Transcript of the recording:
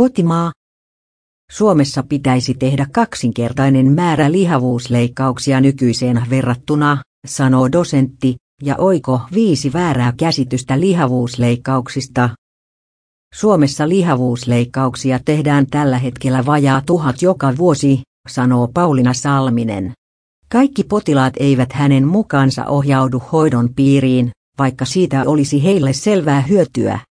Kotimaa. Suomessa pitäisi tehdä kaksinkertainen määrä lihavuusleikkauksia nykyiseen verrattuna, sanoo dosentti, ja oiko viisi väärää käsitystä lihavuusleikkauksista. Suomessa lihavuusleikkauksia tehdään tällä hetkellä vajaa tuhat joka vuosi, sanoo Paulina Salminen. Kaikki potilaat eivät hänen mukaansa ohjaudu hoidon piiriin, vaikka siitä olisi heille selvää hyötyä.